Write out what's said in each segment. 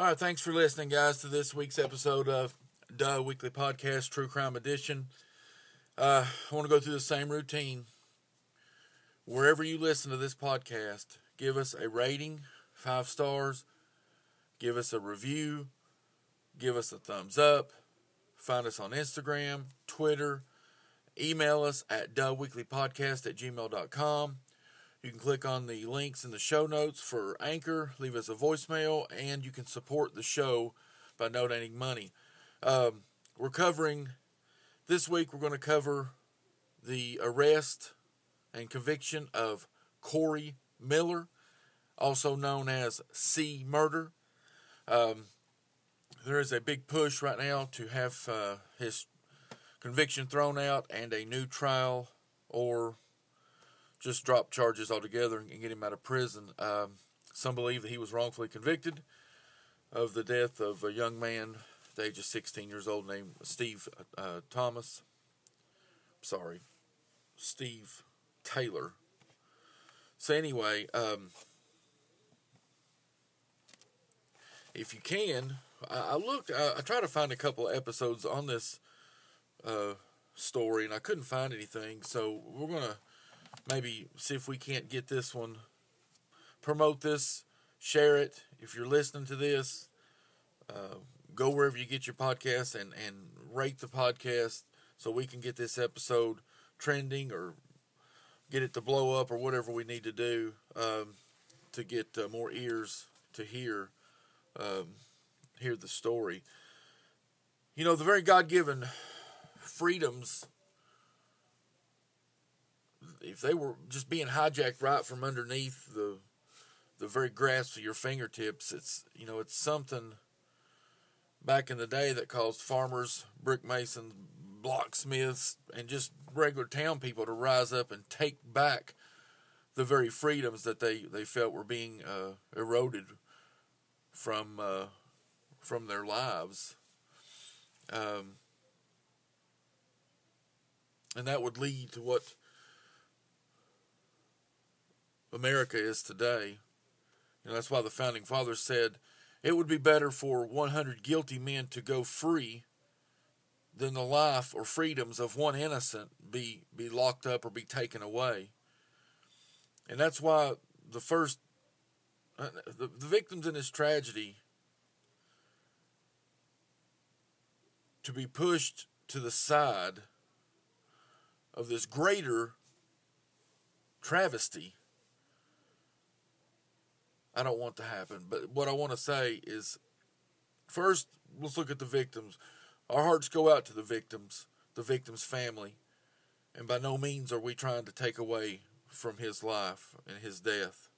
All right, thanks for listening, guys, to this week's episode of Duh Weekly Podcast, True Crime Edition. Uh, I want to go through the same routine. Wherever you listen to this podcast, give us a rating, five stars, give us a review, give us a thumbs up, find us on Instagram, Twitter, email us at duhweeklypodcast at gmail.com. You can click on the links in the show notes for Anchor, leave us a voicemail, and you can support the show by donating money. Um, we're covering, this week, we're going to cover the arrest and conviction of Corey Miller, also known as C Murder. Um, there is a big push right now to have uh, his conviction thrown out and a new trial or just drop charges altogether and get him out of prison. Um, some believe that he was wrongfully convicted of the death of a young man, the age of 16 years old, named Steve uh, Thomas. Sorry, Steve Taylor. So anyway, um, if you can, I, I looked. I, I tried to find a couple episodes on this uh, story, and I couldn't find anything. So we're gonna maybe see if we can't get this one, promote this, share it. If you're listening to this, uh, go wherever you get your podcast and, and rate the podcast so we can get this episode trending or get it to blow up or whatever we need to do um, to get uh, more ears to hear um, hear the story. You know, the very God given freedoms if they were just being hijacked right from underneath the the very grasp of your fingertips, it's you know it's something back in the day that caused farmers, brick masons, locksmiths, and just regular town people to rise up and take back the very freedoms that they, they felt were being uh, eroded from uh, from their lives. Um, and that would lead to what America is today. You know, that's why the founding fathers said it would be better for 100 guilty men to go free than the life or freedoms of one innocent be, be locked up or be taken away. And that's why the first, uh, the, the victims in this tragedy, to be pushed to the side of this greater travesty I don't want to happen. But what I want to say is first, let's look at the victims. Our hearts go out to the victims, the victim's family. And by no means are we trying to take away from his life and his death.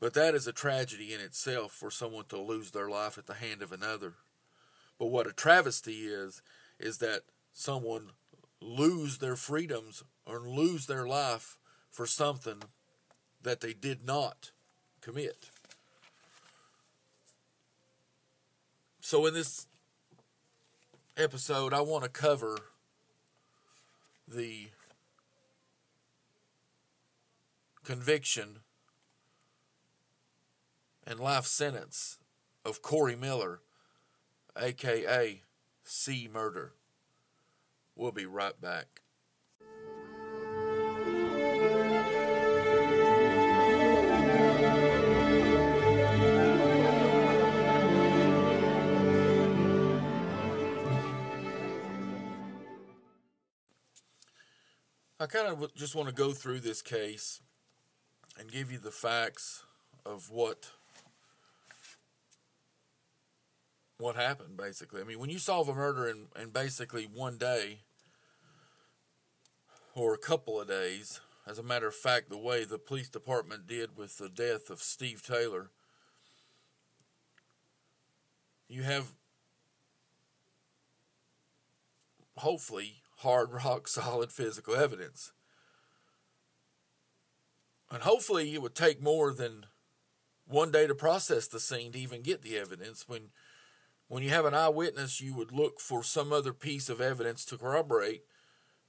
But that is a tragedy in itself for someone to lose their life at the hand of another. But what a travesty is, is that someone lose their freedoms or lose their life for something that they did not commit. So, in this episode, I want to cover the conviction and life sentence of Corey Miller, aka C Murder. We'll be right back. I kind of just want to go through this case and give you the facts of what what happened basically. I mean, when you solve a murder in, in basically one day or a couple of days, as a matter of fact, the way the police department did with the death of Steve Taylor, you have hopefully hard, rock solid physical evidence. And hopefully, it would take more than one day to process the scene to even get the evidence. When, when you have an eyewitness, you would look for some other piece of evidence to corroborate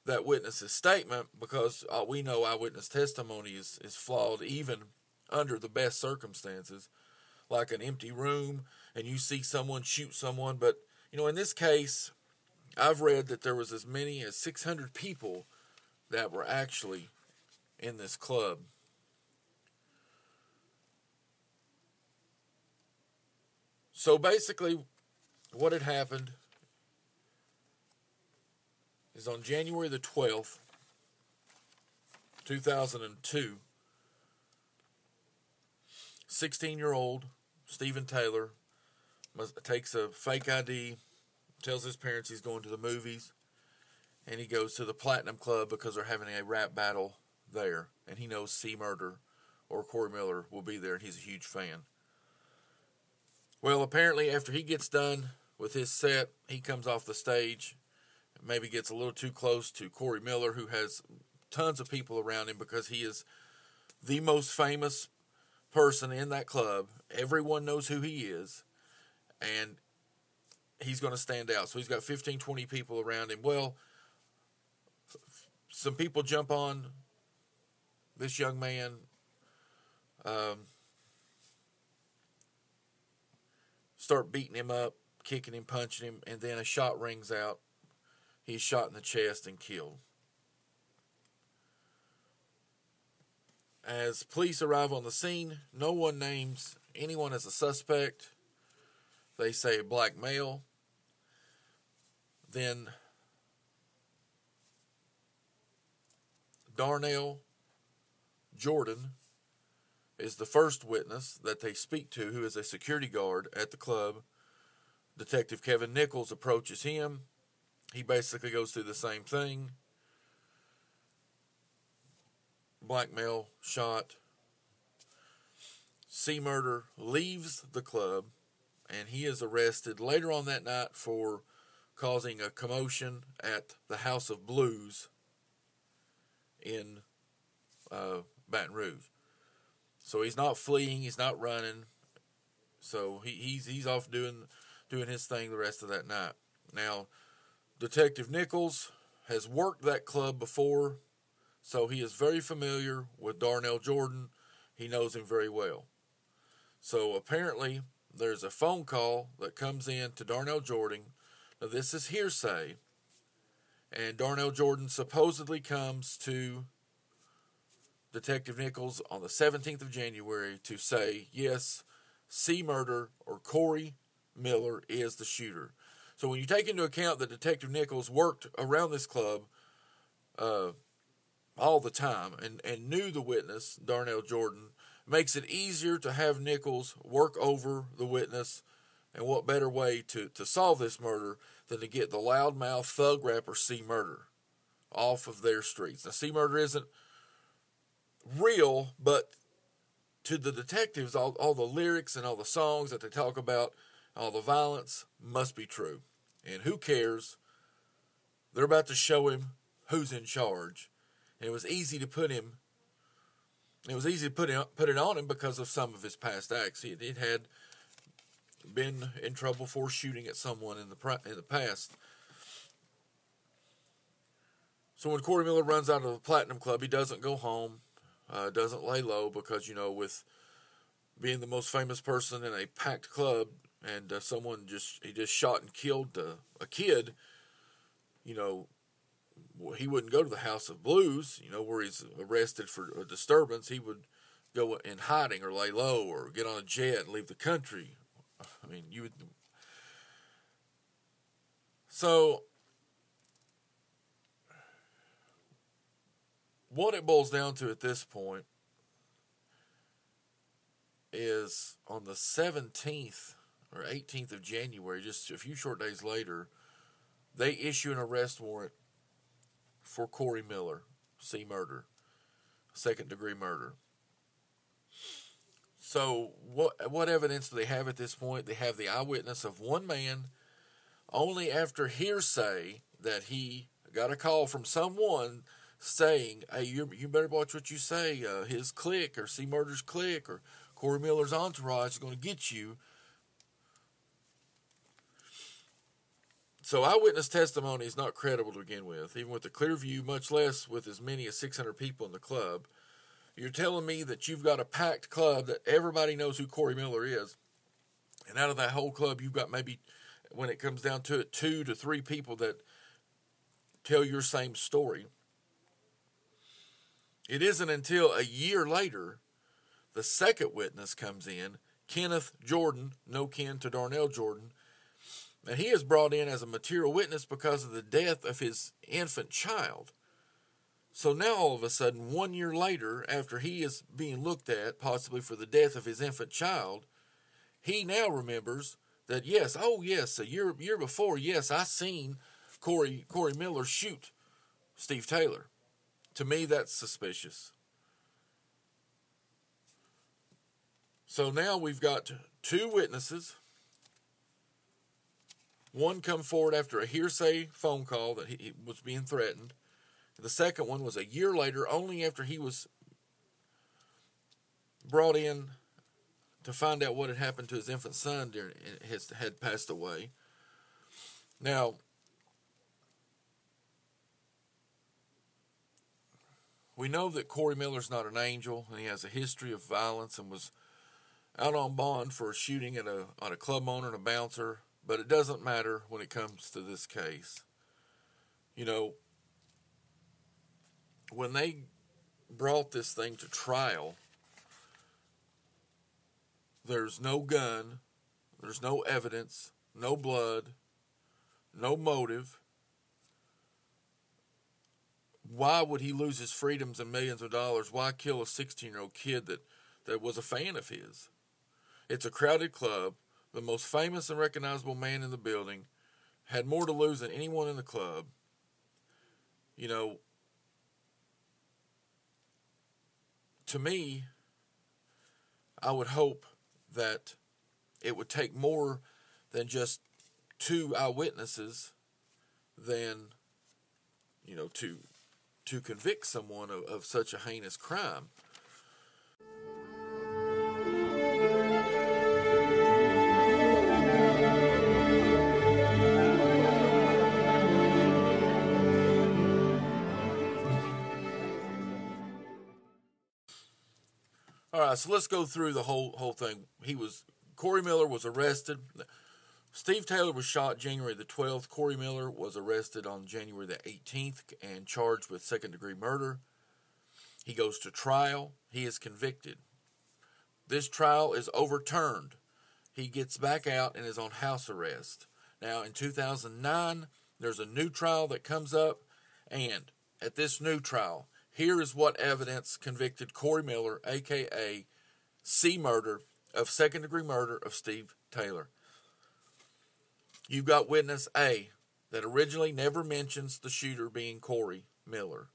that witness's statement because uh, we know eyewitness testimony is, is flawed even under the best circumstances. like an empty room and you see someone shoot someone. But, you know, in this case, I've read that there was as many as 600 people that were actually in this club. So basically, what had happened is on January the 12th, 2002, 16 year old Stephen Taylor takes a fake ID, tells his parents he's going to the movies, and he goes to the Platinum Club because they're having a rap battle there, and he knows C Murder or Corey Miller will be there, and he's a huge fan. Well, apparently, after he gets done with his set, he comes off the stage, maybe gets a little too close to Corey Miller, who has tons of people around him because he is the most famous person in that club. Everyone knows who he is, and he's going to stand out. So he's got 15, 20 people around him. Well, some people jump on this young man. Um, start beating him up, kicking him, punching him, and then a shot rings out. He's shot in the chest and killed. As police arrive on the scene, no one names anyone as a suspect. They say black male. Then Darnell Jordan is the first witness that they speak to, who is a security guard at the club. Detective Kevin Nichols approaches him. He basically goes through the same thing. Blackmail, shot. C Murder leaves the club and he is arrested later on that night for causing a commotion at the House of Blues in uh, Baton Rouge. So he's not fleeing, he's not running. So he, he's he's off doing doing his thing the rest of that night. Now, Detective Nichols has worked that club before, so he is very familiar with Darnell Jordan. He knows him very well. So apparently, there's a phone call that comes in to Darnell Jordan. Now, this is hearsay, and Darnell Jordan supposedly comes to Detective Nichols on the 17th of January to say, yes, C Murder or Corey Miller is the shooter. So when you take into account that Detective Nichols worked around this club uh, all the time and, and knew the witness, Darnell Jordan, makes it easier to have Nichols work over the witness. And what better way to, to solve this murder than to get the loudmouth thug rapper C Murder off of their streets? Now, C Murder isn't real, but to the detectives, all, all the lyrics and all the songs that they talk about, all the violence must be true. And who cares? They're about to show him who's in charge. And it was easy to put him. It was easy to put put it on him because of some of his past acts. He had been in trouble for shooting at someone in the in the past. So when Corey Miller runs out of the Platinum Club, he doesn't go home uh, doesn't lay low because you know with being the most famous person in a packed club and uh, someone just he just shot and killed a kid you know he wouldn't go to the house of blues you know where he's arrested for a disturbance he would go in hiding or lay low or get on a jet and leave the country i mean you would so what it boils down to at this point is on the 17th or 18th of January, just a few short days later, they issue an arrest warrant for Corey Miller, C murder, second degree murder. So what what evidence do they have at this point? They have the eyewitness of one man only after hearsay that he got a call from someone saying, "Hey, you you better watch what you say. Uh, his clique or C Murder's clique or Corey Miller's entourage is going to get you." So eyewitness testimony is not credible to begin with, even with a clear view, much less with as many as 600 people in the club. You're telling me that you've got a packed club that everybody knows who Corey Miller is, and out of that whole club, you've got maybe, when it comes down to it, two to three people that tell your same story. It isn't until a year later the second witness comes in, Kenneth Jordan, no kin to Darnell Jordan, and he is brought in as a material witness because of the death of his infant child. So now, all of a sudden, one year later, after he is being looked at, possibly for the death of his infant child, he now remembers that yes, oh yes, a year year before, yes, I seen Corey Corey Miller shoot Steve Taylor. To me, that's suspicious. So now we've got two witnesses. One come forward after a hearsay phone call that he was being threatened. The second one was a year later, only after he was brought in to find out what had happened to his infant son during his had passed away. Now, we know that Corey Miller's not an angel, and he has a history of violence and was out on bond for a shooting at a on a club owner and a bouncer, but it doesn't matter when it comes to this case. You know, when they brought this thing to trial, there's no gun, there's no evidence, no blood, no motive. Why would he lose his freedoms and millions of dollars? Why kill a 16 year old kid that, that was a fan of his? It's a crowded club. The most famous and recognizable man in the building had more to lose than anyone in the club. You know, to me, I would hope that it would take more than just two eyewitnesses than you know to to convict someone of, of such a heinous crime. All right, so let's go through the whole whole thing. He was Corey Miller was arrested. Steve Taylor was shot January the 12th. Corey Miller was arrested on January the 18th and charged with second degree murder. He goes to trial. He is convicted. This trial is overturned. He gets back out and is on house arrest. Now, in 2009, there's a new trial that comes up, and at this new trial, here is what evidence convicted Corey Miller, aka C Murder, of second degree murder of Steve Taylor. You've got witness A that originally never mentions the shooter being Corey Miller.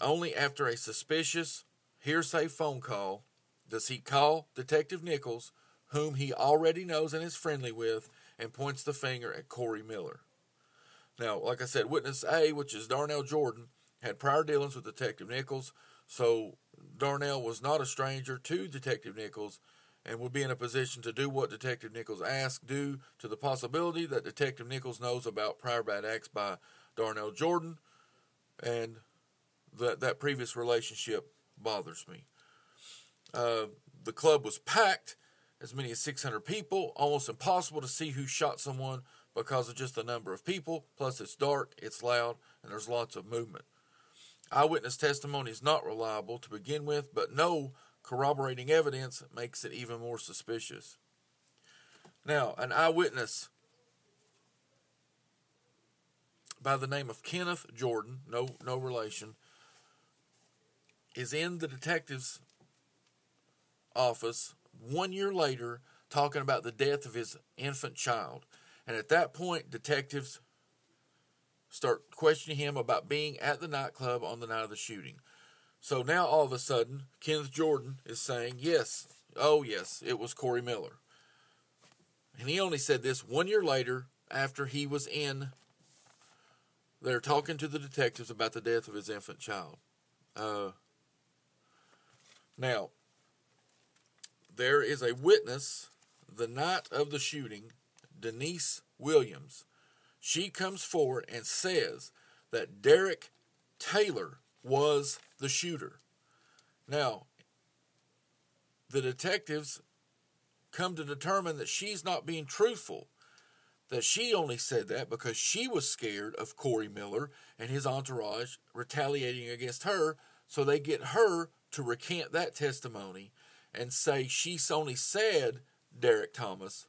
Only after a suspicious hearsay phone call does he call Detective Nichols, whom he already knows and is friendly with, and points the finger at Corey Miller. Now, like I said, witness A, which is Darnell Jordan, had prior dealings with Detective Nichols, so Darnell was not a stranger to Detective Nichols and would be in a position to do what Detective Nichols asked due to the possibility that Detective Nichols knows about prior bad acts by Darnell Jordan, and that that previous relationship bothers me. Uh, the club was packed, as many as 600 people, almost impossible to see who shot someone because of just the number of people. Plus, it's dark, it's loud, and there's lots of movement. Eyewitness testimony is not reliable to begin with, but no corroborating evidence makes it even more suspicious. Now, an eyewitness by the name of Kenneth Jordan, no no relation, is in the detective's office one year later talking about the death of his infant child. And at that point, detectives start questioning him about being at the nightclub on the night of the shooting. So now all of a sudden, Kenneth Jordan is saying, yes, oh yes, it was Corey Miller. And he only said this one year later after he was in there talking to the detectives about the death of his infant child. Uh, now, there is a witness the night of the shooting, Denise Williams, she comes forward and says that Derek Taylor was the shooter. Now, the detectives come to determine that she's not being truthful. That she only said that because she was scared of Corey Miller and his entourage retaliating against her, so they get her to recant that testimony and say she's only said Derek Thomas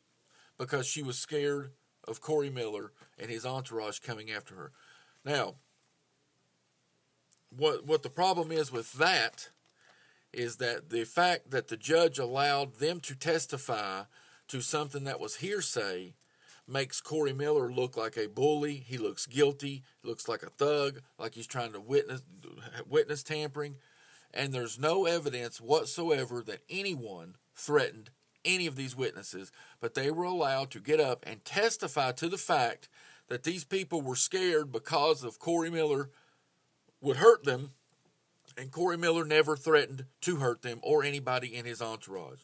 because she was scared of Corey Miller and his entourage coming after her. Now, what what the problem is with that is that the fact that the judge allowed them to testify to something that was hearsay makes Corey Miller look like a bully. He looks guilty, looks like a thug, like he's trying to witness witness tampering, and there's no evidence whatsoever that anyone threatened any of these witnesses, but they were allowed to get up and testify to the fact that these people were scared because of Corey Miller would hurt them, and Corey Miller never threatened to hurt them or anybody in his entourage.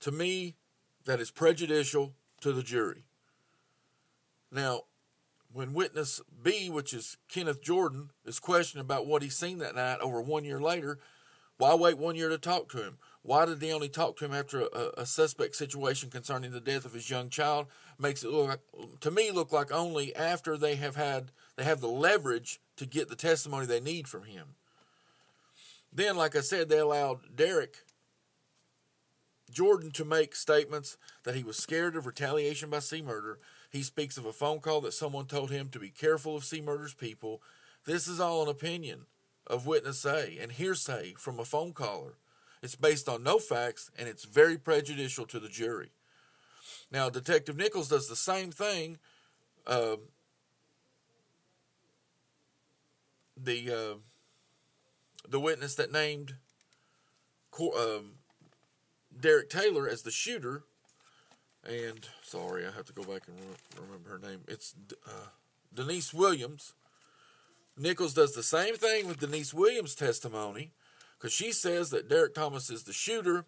To me, that is prejudicial to the jury. Now, when witness B, which is Kenneth Jordan, is questioned about what he's seen that night over one year later, why wait one year to talk to him? Why did they only talk to him after a, a, suspect situation concerning the death of his young child? Makes it look to me look like only after they have had they have the leverage to get the testimony they need from him. Then, like I said, they allowed Derek Jordan to make statements that he was scared of retaliation by C Murder. He speaks of a phone call that someone told him to be careful of C Murder's people. This is all an opinion of witness A and hearsay from a phone caller. It's based on no facts and it's very prejudicial to the jury. Now, Detective Nichols does the same thing. Uh, the uh, the witness that named um, Derek Taylor as the shooter, and sorry, I have to go back and re- remember her name. It's uh, Denise Williams. Nichols does the same thing with Denise Williams' testimony because she says that Derek Thomas is the shooter.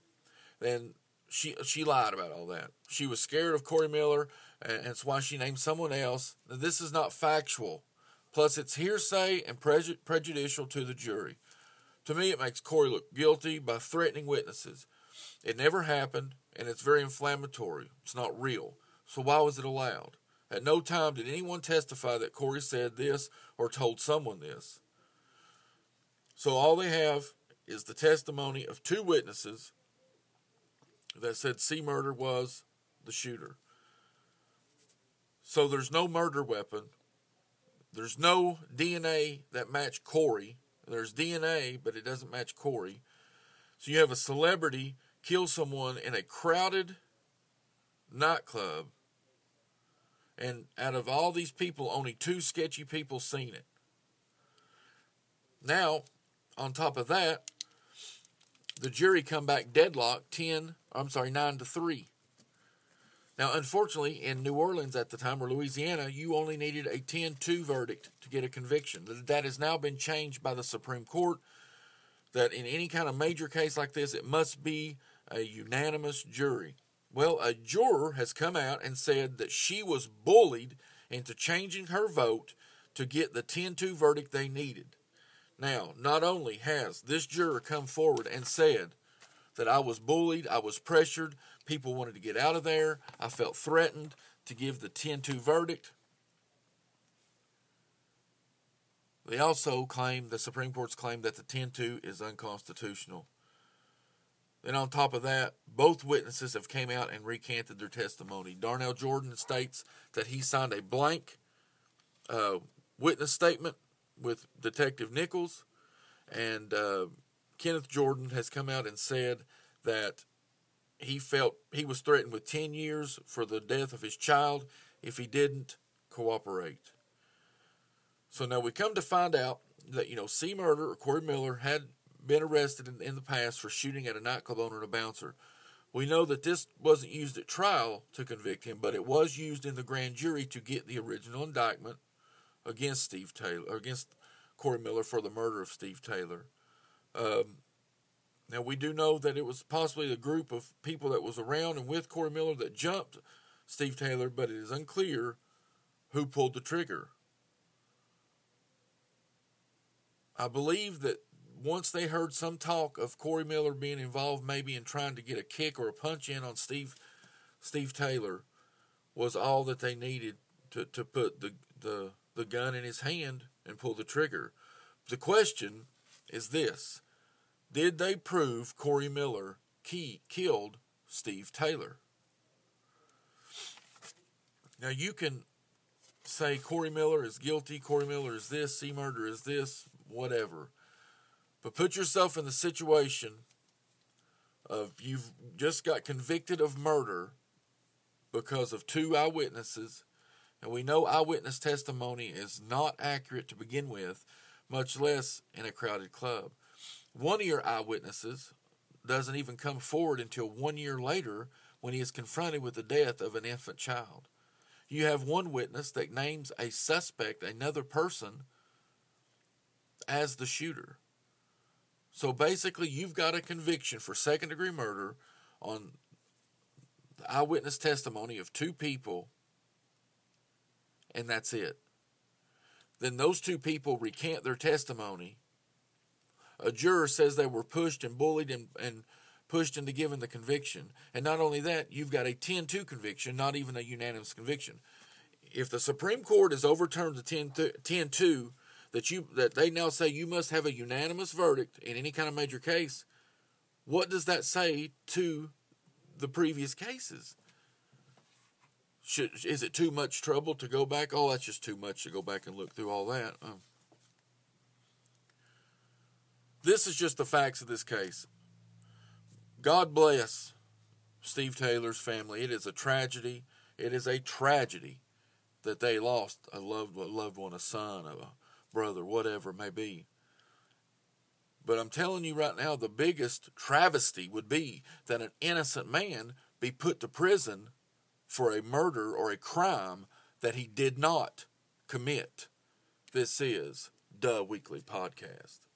Then she she lied about all that. She was scared of Corey Miller, and that's why she named someone else. Now, this is not factual. Plus, it's hearsay and prejudicial to the jury. To me, it makes Corey look guilty by threatening witnesses. It never happened, and it's very inflammatory. It's not real. So why was it allowed? At no time did anyone testify that Corey said this or told someone this. So all they have is the testimony of two witnesses that said C Murder was the shooter. So there's no murder weapon. There's no DNA that matched Corey. There's DNA, but it doesn't match Corey. So you have a celebrity kill someone in a crowded nightclub, and out of all these people, only two sketchy people seen it. Now, on top of that, the jury come back deadlocked 10, I'm sorry, 9 to 3. Now, unfortunately, in New Orleans at the time, or Louisiana, you only needed a 10 2 verdict to get a conviction. That has now been changed by the Supreme Court. That in any kind of major case like this, it must be a unanimous jury. Well, a juror has come out and said that she was bullied into changing her vote to get the 10 2 verdict they needed. Now, not only has this juror come forward and said that I was bullied, I was pressured, people wanted to get out of there, I felt threatened to give the 10 2 verdict. They also claim, the Supreme Court's claim that the 10 2 is unconstitutional. Then on top of that, both witnesses have came out and recanted their testimony. Darnell Jordan states that he signed a blank uh, witness statement with Detective Nichols, and uh, Kenneth Jordan has come out and said that he felt he was threatened with 10 years for the death of his child if he didn't cooperate. So now we come to find out that, you know, C. Murder or Corey Miller had been arrested in, in the past for shooting at a nightclub owner and a bouncer. We know that this wasn't used at trial to convict him, but it was used in the grand jury to get the original indictment against Steve Taylor, against Corey Miller for the murder of Steve Taylor. Um, now we do know that it was possibly the group of people that was around and with Corey Miller that jumped Steve Taylor, but it is unclear who pulled the trigger. I believe that once they heard some talk of Corey Miller being involved, maybe in trying to get a kick or a punch in on Steve Steve Taylor, was all that they needed to, to put the, the the gun in his hand and pull the trigger. The question is this: Did they prove Corey Miller key, killed Steve Taylor? Now you can say Corey Miller is guilty, Corey Miller is this, C murder is this, whatever. But put yourself in the situation of you've just got convicted of murder because of two eyewitnesses, and we know eyewitness testimony is not accurate to begin with, much less in a crowded club. One of your eyewitnesses doesn't even come forward until one year later when he is confronted with the death of an infant child. You have one witness that names a suspect, another person, as the shooter. So basically, you've got a conviction for second degree murder on the eyewitness testimony of two people, and that's it. Then those two people recant their testimony. A juror says they were pushed and bullied and, and pushed into giving the conviction. And not only that, you've got a 10 2 conviction, not even a unanimous conviction. If the Supreme Court has overturned the 10 2, that you that they now say you must have a unanimous verdict in any kind of major case, what does that say to the previous cases? Should, is it too much trouble to go back? Oh, that's just too much to go back and look through all that. This is just the facts of this case. God bless Steve Taylor's family. It is a tragedy. It is a tragedy that they lost a loved, a loved one, a son, a brother, whatever it may be. But I'm telling you right now, the biggest travesty would be that an innocent man be put to prison for a murder or a crime that he did not commit. This is Duh Weekly Podcast.